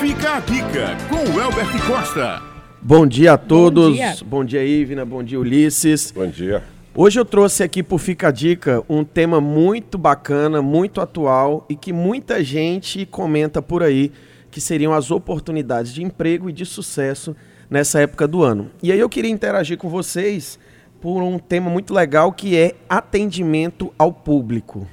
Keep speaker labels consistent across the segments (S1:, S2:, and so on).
S1: Fica a dica com o Elbert Costa.
S2: Bom dia a todos.
S3: Bom dia,
S2: Bom dia Ivna. Bom dia, Ulisses.
S4: Bom dia.
S2: Hoje eu trouxe aqui pro Fica a Dica um tema muito bacana, muito atual e que muita gente comenta por aí, que seriam as oportunidades de emprego e de sucesso nessa época do ano. E aí eu queria interagir com vocês por um tema muito legal que é atendimento ao público.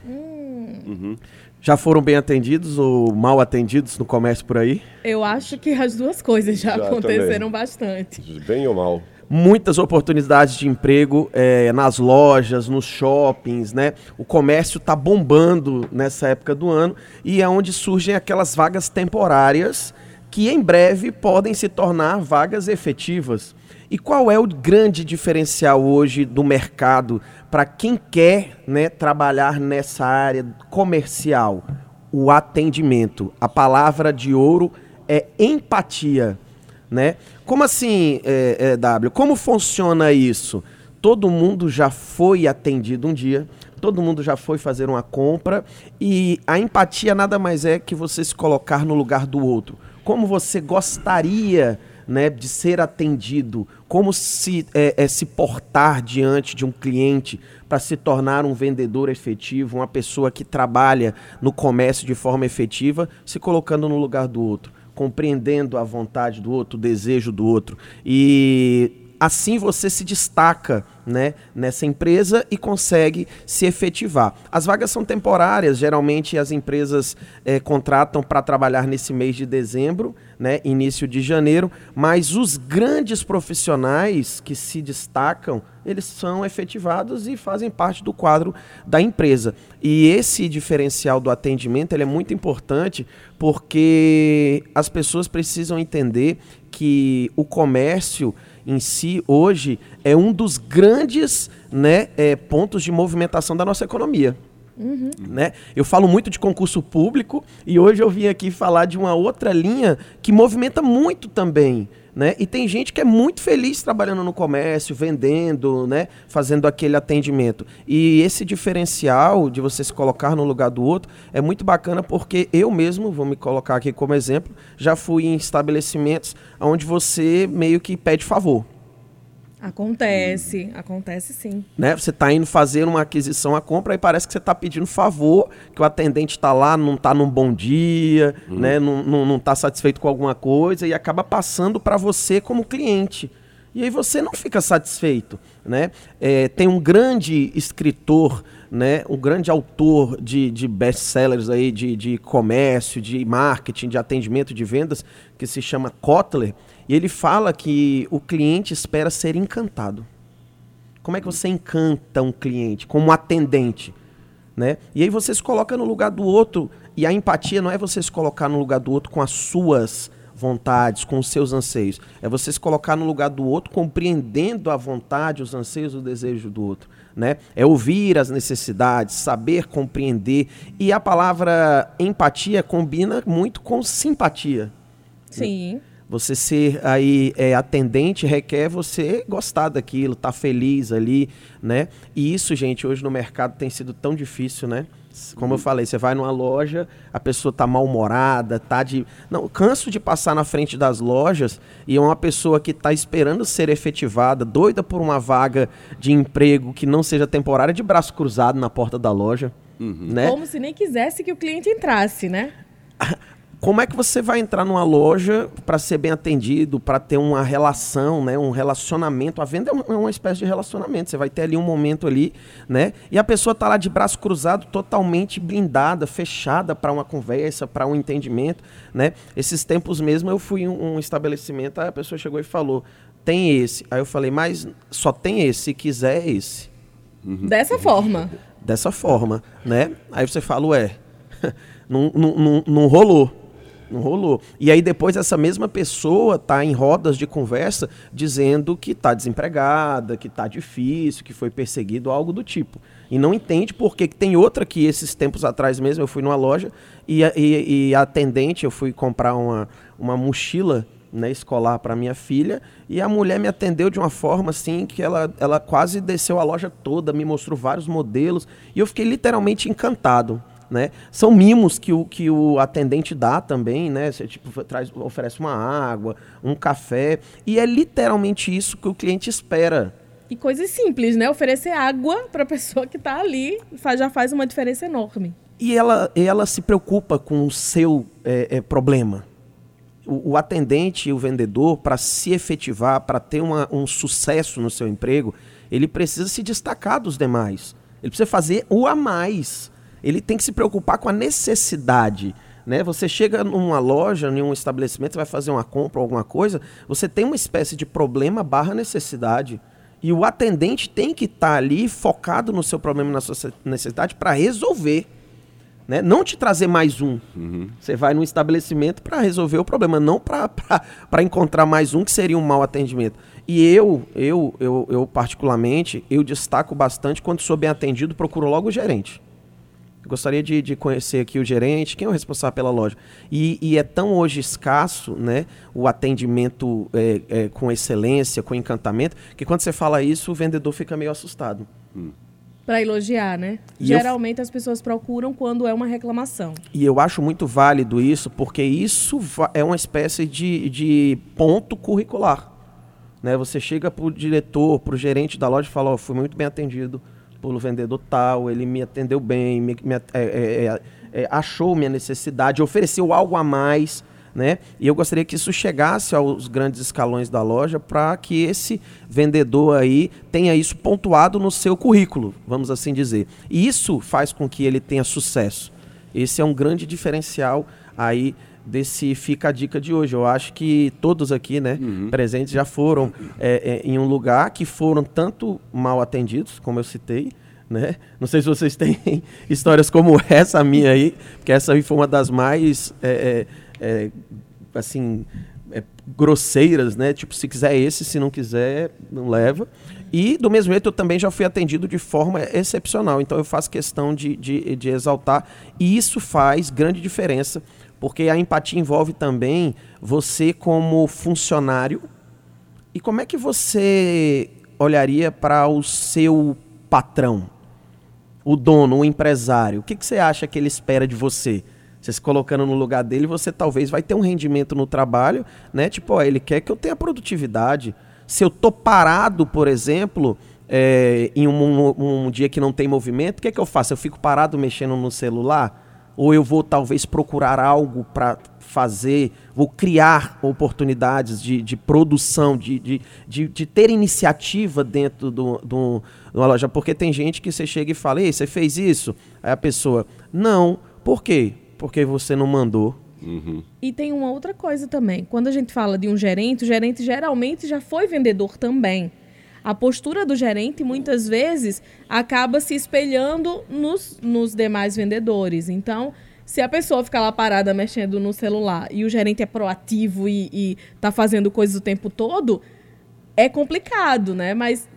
S2: Já foram bem atendidos ou mal atendidos no comércio por aí?
S3: Eu acho que as duas coisas já,
S4: Já
S3: aconteceram
S4: também.
S3: bastante.
S4: Bem ou mal?
S2: muitas oportunidades de emprego eh, nas lojas, nos shoppings, né? O comércio está bombando nessa época do ano e é onde surgem aquelas vagas temporárias que em breve podem se tornar vagas efetivas. E qual é o grande diferencial hoje do mercado para quem quer né, trabalhar nessa área comercial? O atendimento. A palavra de ouro é empatia né? Como assim, é, é, W? Como funciona isso? Todo mundo já foi atendido um dia, todo mundo já foi fazer uma compra e a empatia nada mais é que você se colocar no lugar do outro. Como você gostaria né, de ser atendido, como se, é, é, se portar diante de um cliente para se tornar um vendedor efetivo, uma pessoa que trabalha no comércio de forma efetiva, se colocando no lugar do outro compreendendo a vontade do outro, o desejo do outro. E assim você se destaca né, nessa empresa e consegue se efetivar. As vagas são temporárias, geralmente as empresas eh, contratam para trabalhar nesse mês de dezembro, né, início de janeiro, mas os grandes profissionais que se destacam, eles são efetivados e fazem parte do quadro da empresa. E esse diferencial do atendimento ele é muito importante porque as pessoas precisam entender que o comércio em si hoje é um dos grandes né, é, pontos de movimentação da nossa economia. Né? Eu falo muito de concurso público e hoje eu vim aqui falar de uma outra linha que movimenta muito também. Né? E tem gente que é muito feliz trabalhando no comércio, vendendo, né? fazendo aquele atendimento. E esse diferencial de você se colocar no lugar do outro é muito bacana porque eu mesmo, vou me colocar aqui como exemplo, já fui em estabelecimentos onde você meio que pede favor.
S3: Acontece, acontece sim.
S2: né? Você está indo fazer uma aquisição, a compra, e parece que você está pedindo favor, que o atendente está lá, não está num bom dia, né? não está não, não tá satisfeito com alguma coisa e acaba passando para você como cliente. E aí você não fica satisfeito. Né? É, tem um grande escritor, né? um grande autor de, de best-sellers aí, de, de comércio, de marketing, de atendimento de vendas, que se chama Kotler, e ele fala que o cliente espera ser encantado. Como é que você encanta um cliente como atendente? Né? E aí você se coloca no lugar do outro. E a empatia não é você se colocar no lugar do outro com as suas vontades, com os seus anseios. É você se colocar no lugar do outro, compreendendo a vontade, os anseios, o desejo do outro. Né? É ouvir as necessidades, saber compreender. E a palavra empatia combina muito com simpatia.
S3: Sim.
S2: Você ser aí é, atendente requer você gostar daquilo, estar tá feliz ali, né? E isso, gente, hoje no mercado tem sido tão difícil, né? Como eu falei, você vai numa loja, a pessoa tá mal-humorada, tá de. Não, canso de passar na frente das lojas e é uma pessoa que tá esperando ser efetivada, doida por uma vaga de emprego que não seja temporária, de braço cruzado na porta da loja. Né?
S3: Como se nem quisesse que o cliente entrasse, né?
S2: Como é que você vai entrar numa loja para ser bem atendido, para ter uma relação, né, um relacionamento? A venda é uma, é uma espécie de relacionamento. Você vai ter ali um momento ali, né? E a pessoa tá lá de braço cruzado, totalmente blindada, fechada para uma conversa, para um entendimento, né? Esses tempos mesmo eu fui em um, estabelecimento, aí a pessoa chegou e falou: "Tem esse". Aí eu falei: "Mas só tem esse, se quiser é esse".
S3: Dessa forma.
S2: Dessa forma, né? Aí você fala: "Ué, não, não, não, não rolou". Não rolou. E aí depois essa mesma pessoa tá em rodas de conversa dizendo que tá desempregada, que tá difícil, que foi perseguido, algo do tipo. E não entende porque que tem outra que esses tempos atrás mesmo eu fui numa loja e, e, e a atendente, eu fui comprar uma, uma mochila né, escolar para minha filha e a mulher me atendeu de uma forma assim que ela, ela quase desceu a loja toda, me mostrou vários modelos e eu fiquei literalmente encantado. Né? São mimos que o, que o atendente dá também, né? Você tipo, traz, oferece uma água, um café. E é literalmente isso que o cliente espera.
S3: E coisas simples, né? Oferecer água para a pessoa que está ali faz, já faz uma diferença enorme.
S2: E ela, ela se preocupa com o seu é, é, problema. O, o, atendente e o vendedor, para se efetivar, para ter uma, um sucesso no seu emprego, ele precisa se destacar dos demais. Ele precisa fazer o a mais. Ele tem que se preocupar com a necessidade. Né? Você chega numa loja, em um estabelecimento, vai fazer uma compra ou alguma coisa, você tem uma espécie de problema barra necessidade. E o atendente tem que estar tá ali focado no seu problema, na sua necessidade, para resolver. Né? Não te trazer mais um. Uhum. Você vai num estabelecimento para resolver o problema, não para encontrar mais um que seria um mau atendimento. E eu, eu, eu, eu particularmente, eu destaco bastante quando sou bem atendido, procuro logo o gerente. Eu gostaria de, de conhecer aqui o gerente, quem é o responsável pela loja. E, e é tão hoje escasso né, o atendimento é, é, com excelência, com encantamento, que quando você fala isso, o vendedor fica meio assustado. Hum
S3: para elogiar, né? E Geralmente eu... as pessoas procuram quando é uma reclamação.
S2: E eu acho muito válido isso, porque isso é uma espécie de, de ponto curricular. Né? Você chega para o diretor, para o gerente da loja e fala, oh, fui muito bem atendido pelo vendedor tal, ele me atendeu bem, me, me é, é, é, é achou minha necessidade, ofereceu algo a mais né? E eu gostaria que isso chegasse aos grandes escalões da loja para que esse vendedor aí tenha isso pontuado no seu currículo, vamos assim dizer. E isso faz com que ele tenha sucesso. Esse é um grande diferencial aí desse Fica a Dica de hoje. Eu acho que todos aqui, né, uhum. presentes, já foram é, é, em um lugar que foram tanto mal atendidos, como eu citei, né? Não sei se vocês têm histórias como essa minha aí, porque essa aí foi uma das mais é, é é, assim, é, grosseiras, né? Tipo, se quiser esse, se não quiser, não leva. E, do mesmo jeito, eu também já fui atendido de forma excepcional. Então, eu faço questão de, de, de exaltar. E isso faz grande diferença, porque a empatia envolve também você como funcionário. E como é que você olharia para o seu patrão, o dono, o empresário? O que, que você acha que ele espera de você? Você se colocando no lugar dele, você talvez vai ter um rendimento no trabalho, né? Tipo, ó, ele quer que eu tenha produtividade. Se eu tô parado, por exemplo, é, em um, um, um, dia que não tem movimento, o que é que eu faço? Eu fico parado mexendo no celular? Ou eu vou talvez procurar algo para fazer, vou criar oportunidades de, de produção, de, de, de, de, ter iniciativa dentro do, do, de uma loja? Porque tem gente que você chega e fala, ei, você fez isso? Aí a pessoa, não. Por quê? porque você não mandou.
S3: Uhum. E tem uma outra coisa também. Quando a gente fala de um gerente, o gerente geralmente já foi vendedor também. A postura do gerente muitas vezes acaba se espelhando nos, nos demais vendedores. Então, se a pessoa ficar lá parada mexendo no celular e o gerente é proativo e está fazendo coisas o tempo todo, é complicado, né? Mas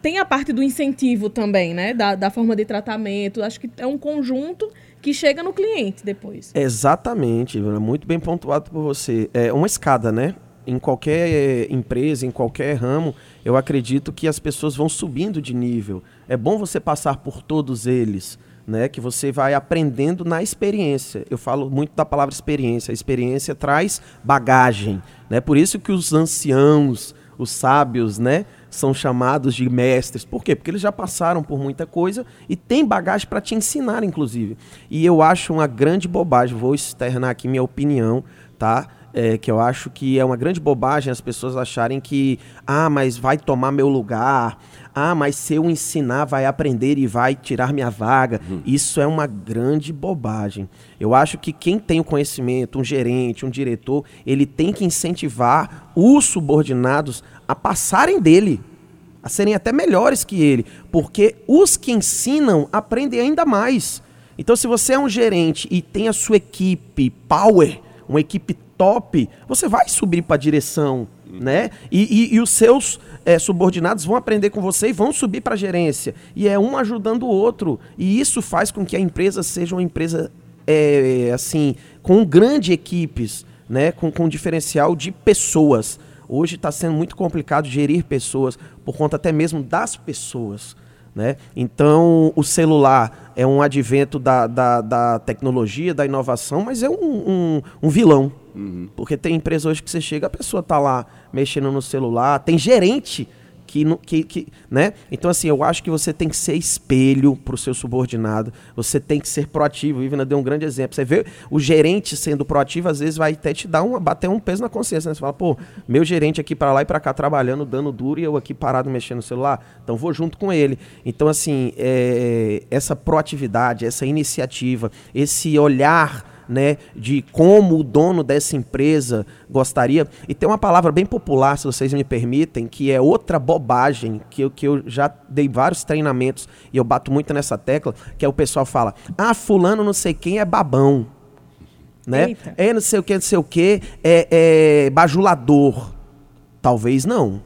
S3: tem a parte do incentivo também, né? Da, da forma de tratamento. Acho que é um conjunto que chega no cliente depois.
S2: Exatamente, muito bem pontuado por você. É uma escada, né? Em qualquer empresa, em qualquer ramo, eu acredito que as pessoas vão subindo de nível. É bom você passar por todos eles, né? Que você vai aprendendo na experiência. Eu falo muito da palavra experiência. A experiência traz bagagem, né? Por isso que os anciãos, os sábios, né? são chamados de mestres. Por quê? Porque eles já passaram por muita coisa e têm bagagem para te ensinar, inclusive. E eu acho uma grande bobagem, vou externar aqui minha opinião, tá? É, que eu acho que é uma grande bobagem as pessoas acharem que, ah, mas vai tomar meu lugar, ah, mas se eu ensinar, vai aprender e vai tirar minha vaga. Uhum. Isso é uma grande bobagem. Eu acho que quem tem o conhecimento, um gerente, um diretor, ele tem que incentivar os subordinados a passarem dele, a serem até melhores que ele, porque os que ensinam aprendem ainda mais. Então, se você é um gerente e tem a sua equipe power, uma equipe top, você vai subir para a direção, né? E, e, e os seus é, subordinados vão aprender com você e vão subir para a gerência. E é um ajudando o outro. E isso faz com que a empresa seja uma empresa é, assim com grandes equipes, né? Com, com diferencial de pessoas. Hoje está sendo muito complicado gerir pessoas por conta até mesmo das pessoas. Né? Então, o celular é um advento da, da, da tecnologia, da inovação, mas é um, um, um vilão. Uhum. Porque tem empresa hoje que você chega, a pessoa está lá mexendo no celular, tem gerente que, que, que, né? Então, assim, eu acho que você tem que ser espelho para o seu subordinado, você tem que ser proativo. O Ivana deu um grande exemplo. Você vê o gerente sendo proativo, às vezes vai até te dar uma, bater um peso na consciência. Né? Você fala, pô, meu gerente aqui para lá e para cá trabalhando, dando duro e eu aqui parado mexendo no celular, então vou junto com ele. Então, assim, é, essa proatividade, essa iniciativa, esse olhar né, de como o dono dessa empresa gostaria. E tem uma palavra bem popular, se vocês me permitem, que é outra bobagem, que eu, que eu já dei vários treinamentos e eu bato muito nessa tecla, que é o pessoal fala: ah, fulano não sei quem é babão. Né? Eita. É não sei o que, não sei o que, é, é bajulador. Talvez não.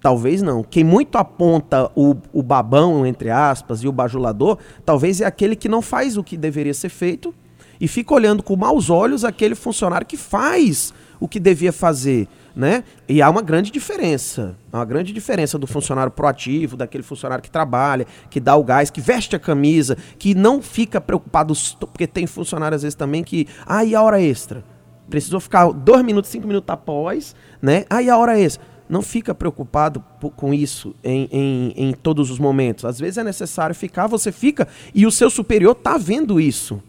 S2: Talvez não. Quem muito aponta o, o babão, entre aspas, e o bajulador, talvez é aquele que não faz o que deveria ser feito e fica olhando com maus olhos aquele funcionário que faz o que devia fazer, né? E há uma grande diferença, há uma grande diferença do funcionário proativo, daquele funcionário que trabalha, que dá o gás, que veste a camisa, que não fica preocupado, porque tem funcionário às vezes também que, ah, e a hora extra? Precisou ficar dois minutos, cinco minutos após, né? Ah, e a hora extra? Não fica preocupado com isso em, em, em todos os momentos. Às vezes é necessário ficar, você fica, e o seu superior está vendo isso.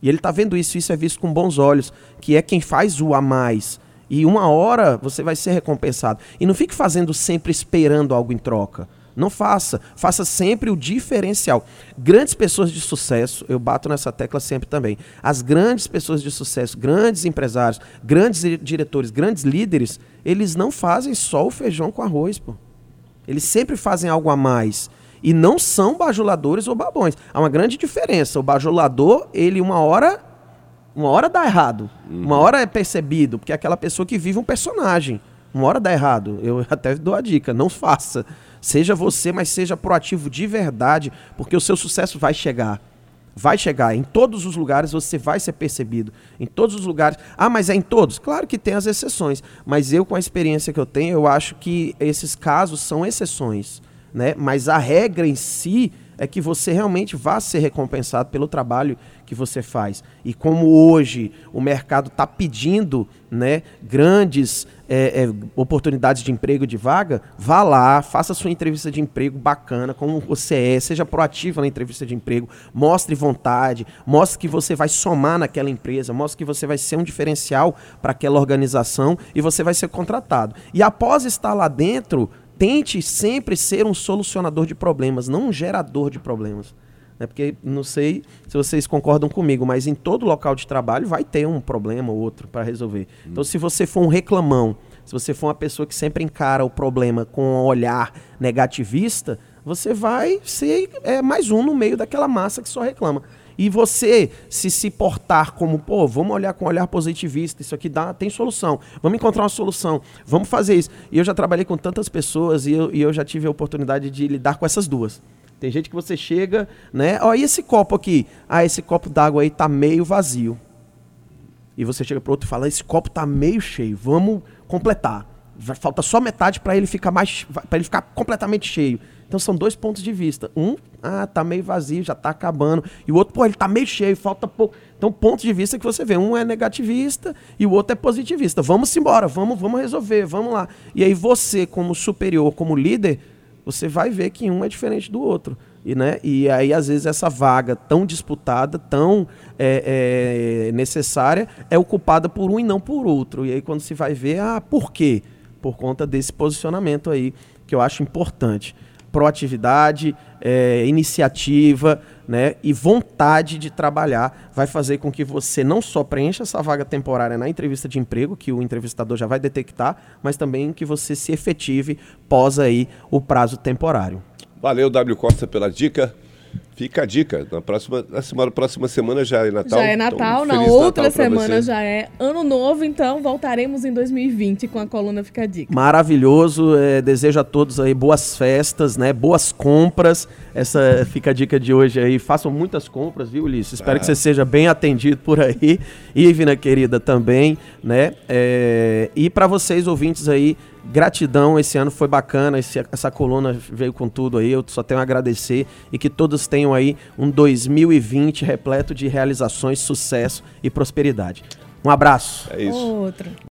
S2: E ele está vendo isso, isso é visto com bons olhos, que é quem faz o a mais. E uma hora você vai ser recompensado. E não fique fazendo sempre esperando algo em troca. Não faça. Faça sempre o diferencial. Grandes pessoas de sucesso, eu bato nessa tecla sempre também. As grandes pessoas de sucesso, grandes empresários, grandes diretores, grandes líderes, eles não fazem só o feijão com arroz, pô. Eles sempre fazem algo a mais. E não são bajuladores ou babões. Há uma grande diferença. O bajulador, ele uma hora. Uma hora dá errado. Uhum. Uma hora é percebido, porque é aquela pessoa que vive um personagem. Uma hora dá errado. Eu até dou a dica, não faça. Seja você, mas seja proativo de verdade, porque o seu sucesso vai chegar. Vai chegar. Em todos os lugares você vai ser percebido. Em todos os lugares. Ah, mas é em todos? Claro que tem as exceções. Mas eu, com a experiência que eu tenho, eu acho que esses casos são exceções né? Mas a regra em si é que você realmente vá ser recompensado pelo trabalho que você faz. E como hoje o mercado está pedindo né, grandes é, é, oportunidades de emprego de vaga, vá lá, faça sua entrevista de emprego bacana, como você é, seja proativo na entrevista de emprego, mostre vontade, mostre que você vai somar naquela empresa, mostre que você vai ser um diferencial para aquela organização e você vai ser contratado. E após estar lá dentro, tente sempre ser um solucionador de problemas, não um gerador de problemas. Né? Porque não sei se vocês concordam comigo, mas em todo local de trabalho vai ter um problema ou outro para resolver. Hum. Então, se você for um reclamão, se você for uma pessoa que sempre encara o problema com um olhar negativista, você vai ser é, mais um no meio daquela massa que só reclama. E você se se portar como, pô, vamos olhar com um olhar positivista, isso aqui dá, tem solução. Vamos encontrar uma solução, vamos fazer isso. E eu já trabalhei com tantas pessoas e eu, e eu já tive a oportunidade de lidar com essas duas. Tem gente que você chega, né? Ó, e esse copo aqui? Ah, esse copo d'água aí tá meio vazio. E você chega pro outro e fala: esse copo tá meio cheio, vamos completar. Falta só metade para ele ficar mais, para ele ficar completamente cheio. Então são dois pontos de vista. Um, ah, tá meio vazio, já tá acabando. E o outro, pô, ele tá meio cheio, falta pouco. Então, pontos de vista que você vê. Um é negativista e o outro é positivista. Vamos embora, vamos, vamos resolver, vamos lá. E aí você, como superior, como líder, você vai ver que um é diferente do outro. E, né, e aí, às vezes, essa vaga tão disputada, tão é, é, necessária, é ocupada por um e não por outro. E aí, quando se vai ver, ah, por quê? Por conta desse posicionamento aí, que eu acho importante proatividade, é, iniciativa né, e vontade de trabalhar vai fazer com que você não só preencha essa vaga temporária na entrevista de emprego, que o entrevistador já vai detectar, mas também que você se efetive pós aí o prazo temporário.
S4: Valeu, W Costa, pela dica. Fica a dica. Na próxima, na semana, próxima semana já é Natal.
S3: Já é Natal,
S4: então,
S3: na outra
S4: Natal
S3: semana
S4: você.
S3: já é Ano Novo, então voltaremos em 2020 com a coluna Fica a Dica.
S2: Maravilhoso. é, desejo a todos aí boas festas, né? Boas compras. Essa fica a dica de hoje aí. Façam muitas compras, viu, Ulisses? Espero
S4: Ah.
S2: que você seja bem atendido por aí. Ivna, querida, também, né? É, e para vocês, ouvintes aí, gratidão. Esse ano foi bacana. esse- essa coluna veio com tudo aí. Eu só tenho a agradecer. E que todos tenham aí um 2020 repleto de realizações, sucesso e prosperidade. Um abraço.
S4: É isso.
S3: Outra.